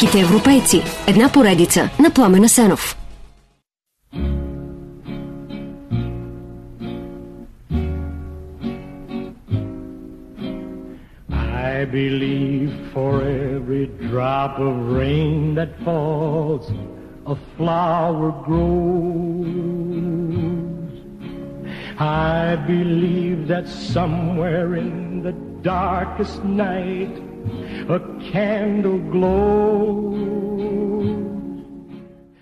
Великите европейци. Една поредица на Пламена Сенов. I believe for every drop of rain that falls, a flower grows. I believe that somewhere in the darkest night, a candle glows.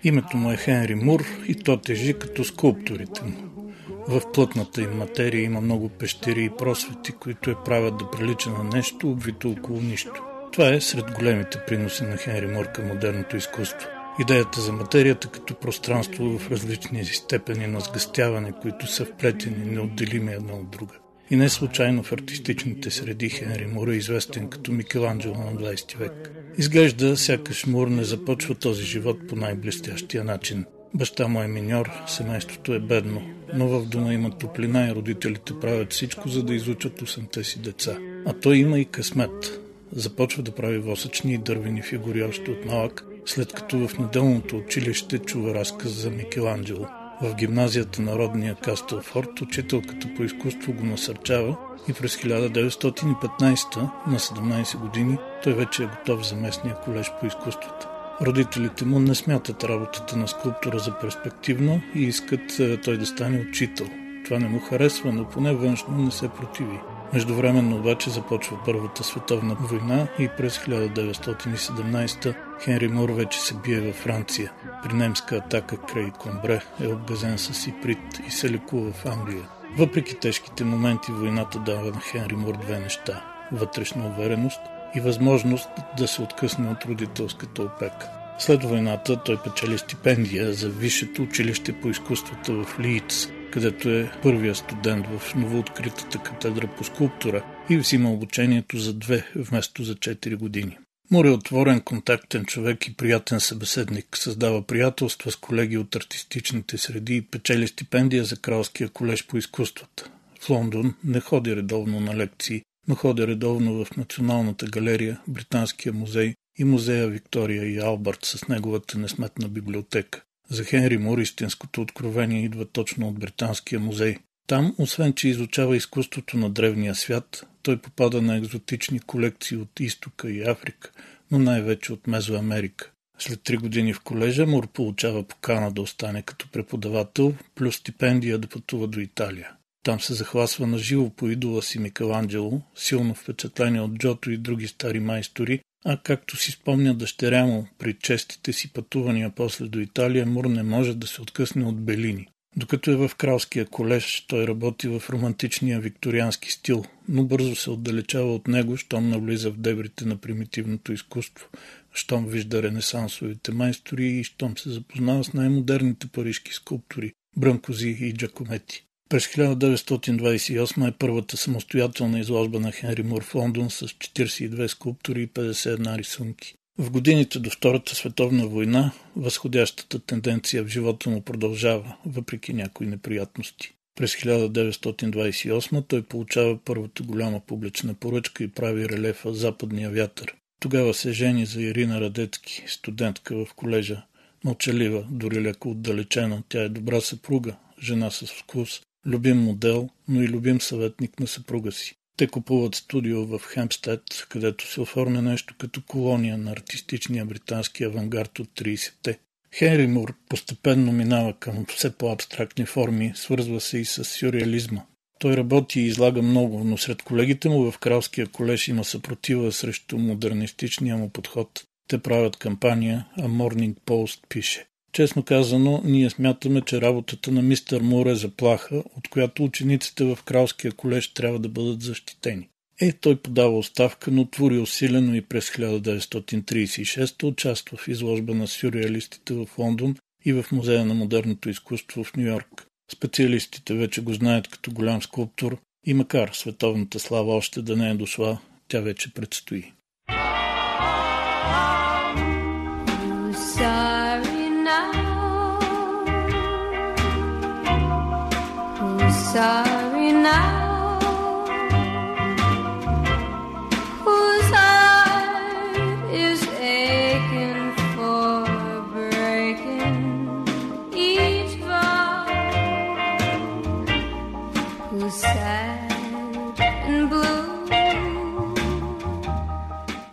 Името му е Хенри Мур и то тежи като скулптурите му. В плътната им материя има много пещери и просвети, които я правят да прилича на нещо, обвито около нищо. Това е сред големите приноси на Хенри Мур към модерното изкуство. Идеята за материята като пространство в различни степени на сгъстяване, които са вплетени неотделими една от друга. И не случайно в артистичните среди Хенри Мур е известен като Микеланджело на 20 век. Изглежда, сякаш Мур не започва този живот по най-блестящия начин. Баща му е миньор, семейството е бедно, но в дома има топлина и родителите правят всичко, за да изучат осемте си деца. А той има и късмет. Започва да прави восъчни и дървени фигури още от малък, след като в неделното училище чува разказ за Микеланджело. В гимназията на родния Кастелфорд учителката по изкуство го насърчава и през 1915 на 17 години той вече е готов за местния колеж по изкуствата. Родителите му не смятат работата на скулптора за перспективно и искат е, той да стане учител. Това не му харесва, но поне външно не се противи. Междувременно обаче започва Първата световна война и през 1917 Хенри Мур вече се бие във Франция. При немска атака край Комбре е обгазен с иприт и се лекува в Англия. Въпреки тежките моменти, войната дава на Хенри Мур две неща – вътрешна увереност и възможност да се откъсне от родителската опека. След войната той печели стипендия за Висшето училище по изкуствата в Лийц, където е първия студент в новооткритата катедра по скулптура и взима обучението за две вместо за 4 години. Мур е отворен, контактен човек и приятен събеседник. Създава приятелства с колеги от артистичните среди и печели стипендия за Кралския колеж по изкуствата. В Лондон не ходи редовно на лекции, но ходи редовно в Националната галерия, Британския музей и музея Виктория и Албърт с неговата несметна библиотека. За Хенри Мур истинското откровение идва точно от Британския музей. Там, освен че изучава изкуството на древния свят, той попада на екзотични колекции от Изтока и Африка, но най-вече от Мезоамерика. След три години в колежа Мур получава покана да остане като преподавател, плюс стипендия да пътува до Италия. Там се захвасва на живо по идола си Микеланджело, силно впечатление от Джото и други стари майстори, а както си спомня дъщеря му при честите си пътувания после до Италия, Мур не може да се откъсне от Белини. Докато е в кралския колеж, той работи в романтичния викториански стил, но бързо се отдалечава от него, щом навлиза в дебрите на примитивното изкуство, щом вижда ренесансовите майстори и щом се запознава с най-модерните парижки скулптори – Брънкози и Джакомети. През 1928 е първата самостоятелна изложба на Хенри Мур в Лондон с 42 скулптури и 51 рисунки. В годините до Втората световна война възходящата тенденция в живота му продължава, въпреки някои неприятности. През 1928 той получава първата голяма публична поръчка и прави релефа Западния вятър. Тогава се жени за Ирина Радецки, студентка в колежа. Мълчалива, дори леко отдалечена, тя е добра съпруга, жена с вкус, любим модел, но и любим съветник на съпруга си. Те купуват студио в Хемстед, където се оформя нещо като колония на артистичния британски авангард от 30-те. Хенри Мур постепенно минава към все по-абстрактни форми, свързва се и с сюрреализма. Той работи и излага много, но сред колегите му в Кралския колеж има съпротива срещу модернистичния му подход. Те правят кампания, а Morning Post пише. Честно казано, ние смятаме, че работата на мистер Мур е заплаха, от която учениците в Кралския колеж трябва да бъдат защитени. Е, той подава оставка, но твори усилено и през 1936 участва в изложба на сюрреалистите в Лондон и в Музея на модерното изкуство в Нью-Йорк. Специалистите вече го знаят като голям скулптор и макар световната слава още да не е дошла, тя вече предстои.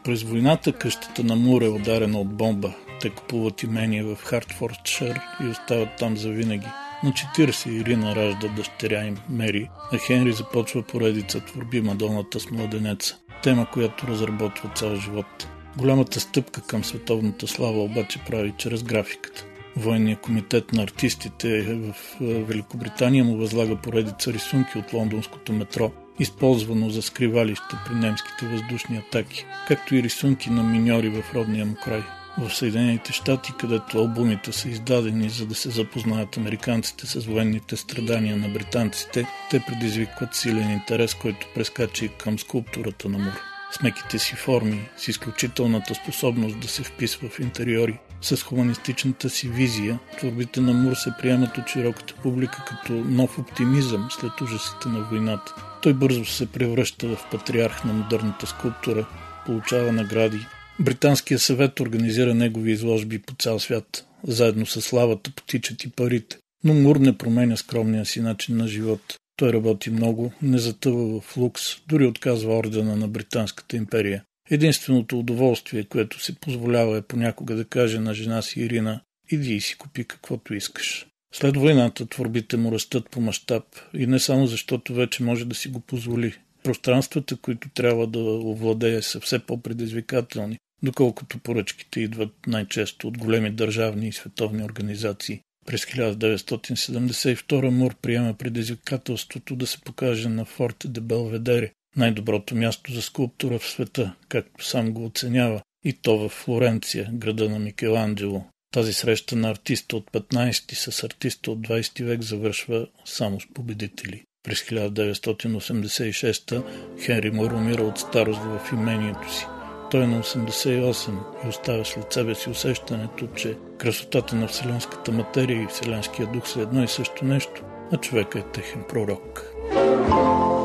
През войната къщата на Мур е ударена от бомба. Те купуват имение в Хартфордшир и остават там завинаги. На 40 Ирина ражда дъщеря им Мери, а Хенри започва поредица творби Мадоната с младенеца. Тема, която разработва цял живот. Голямата стъпка към световната слава обаче прави чрез графиката. Военният комитет на артистите в Великобритания му възлага поредица рисунки от лондонското метро, използвано за скривалище при немските въздушни атаки, както и рисунки на миньори в родния му край. В Съединените щати, където албумите са издадени за да се запознаят американците с военните страдания на британците, те предизвикват силен интерес, който прескача и към скулптурата на Мур. С меките си форми, с изключителната способност да се вписва в интериори, с хуманистичната си визия, творбите на Мур се приемат от широката публика като нов оптимизъм след ужасите на войната. Той бързо се превръща в патриарх на модерната скулптура, получава награди. Британския съвет организира негови изложби по цял свят. Заедно с славата потичат и парите. Но Мур не променя скромния си начин на живот. Той работи много, не затъва в лукс, дори отказва ордена на Британската империя. Единственото удоволствие, което се позволява е понякога да каже на жена си Ирина «Иди и си купи каквото искаш». След войната творбите му растат по мащаб и не само защото вече може да си го позволи. Пространствата, които трябва да овладее, са все по-предизвикателни, доколкото поръчките идват най-често от големи държавни и световни организации. През 1972 Мур приема предизвикателството да се покаже на Форте де Белведере, най-доброто място за скулптура в света, както сам го оценява, и то в Флоренция, града на Микеланджело. Тази среща на артиста от 15 с артиста от 20 век завършва само с победители. През 1986 Хенри Мур умира от старост в имението си. Той е на 88 и оставя след себе си усещането, че красотата на вселенската материя и вселенския дух са едно и също нещо, а човека е техен пророк.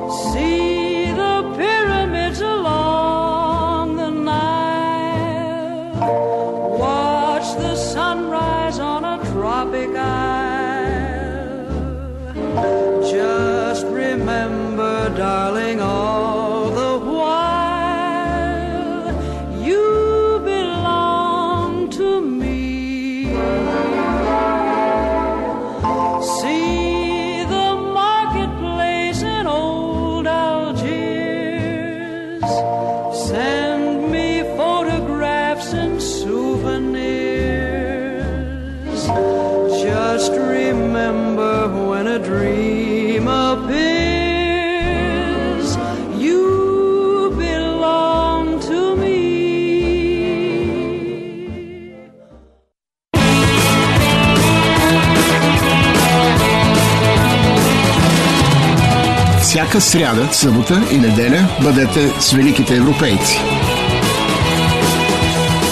See Всяка сряда, събота и неделя бъдете с великите европейци.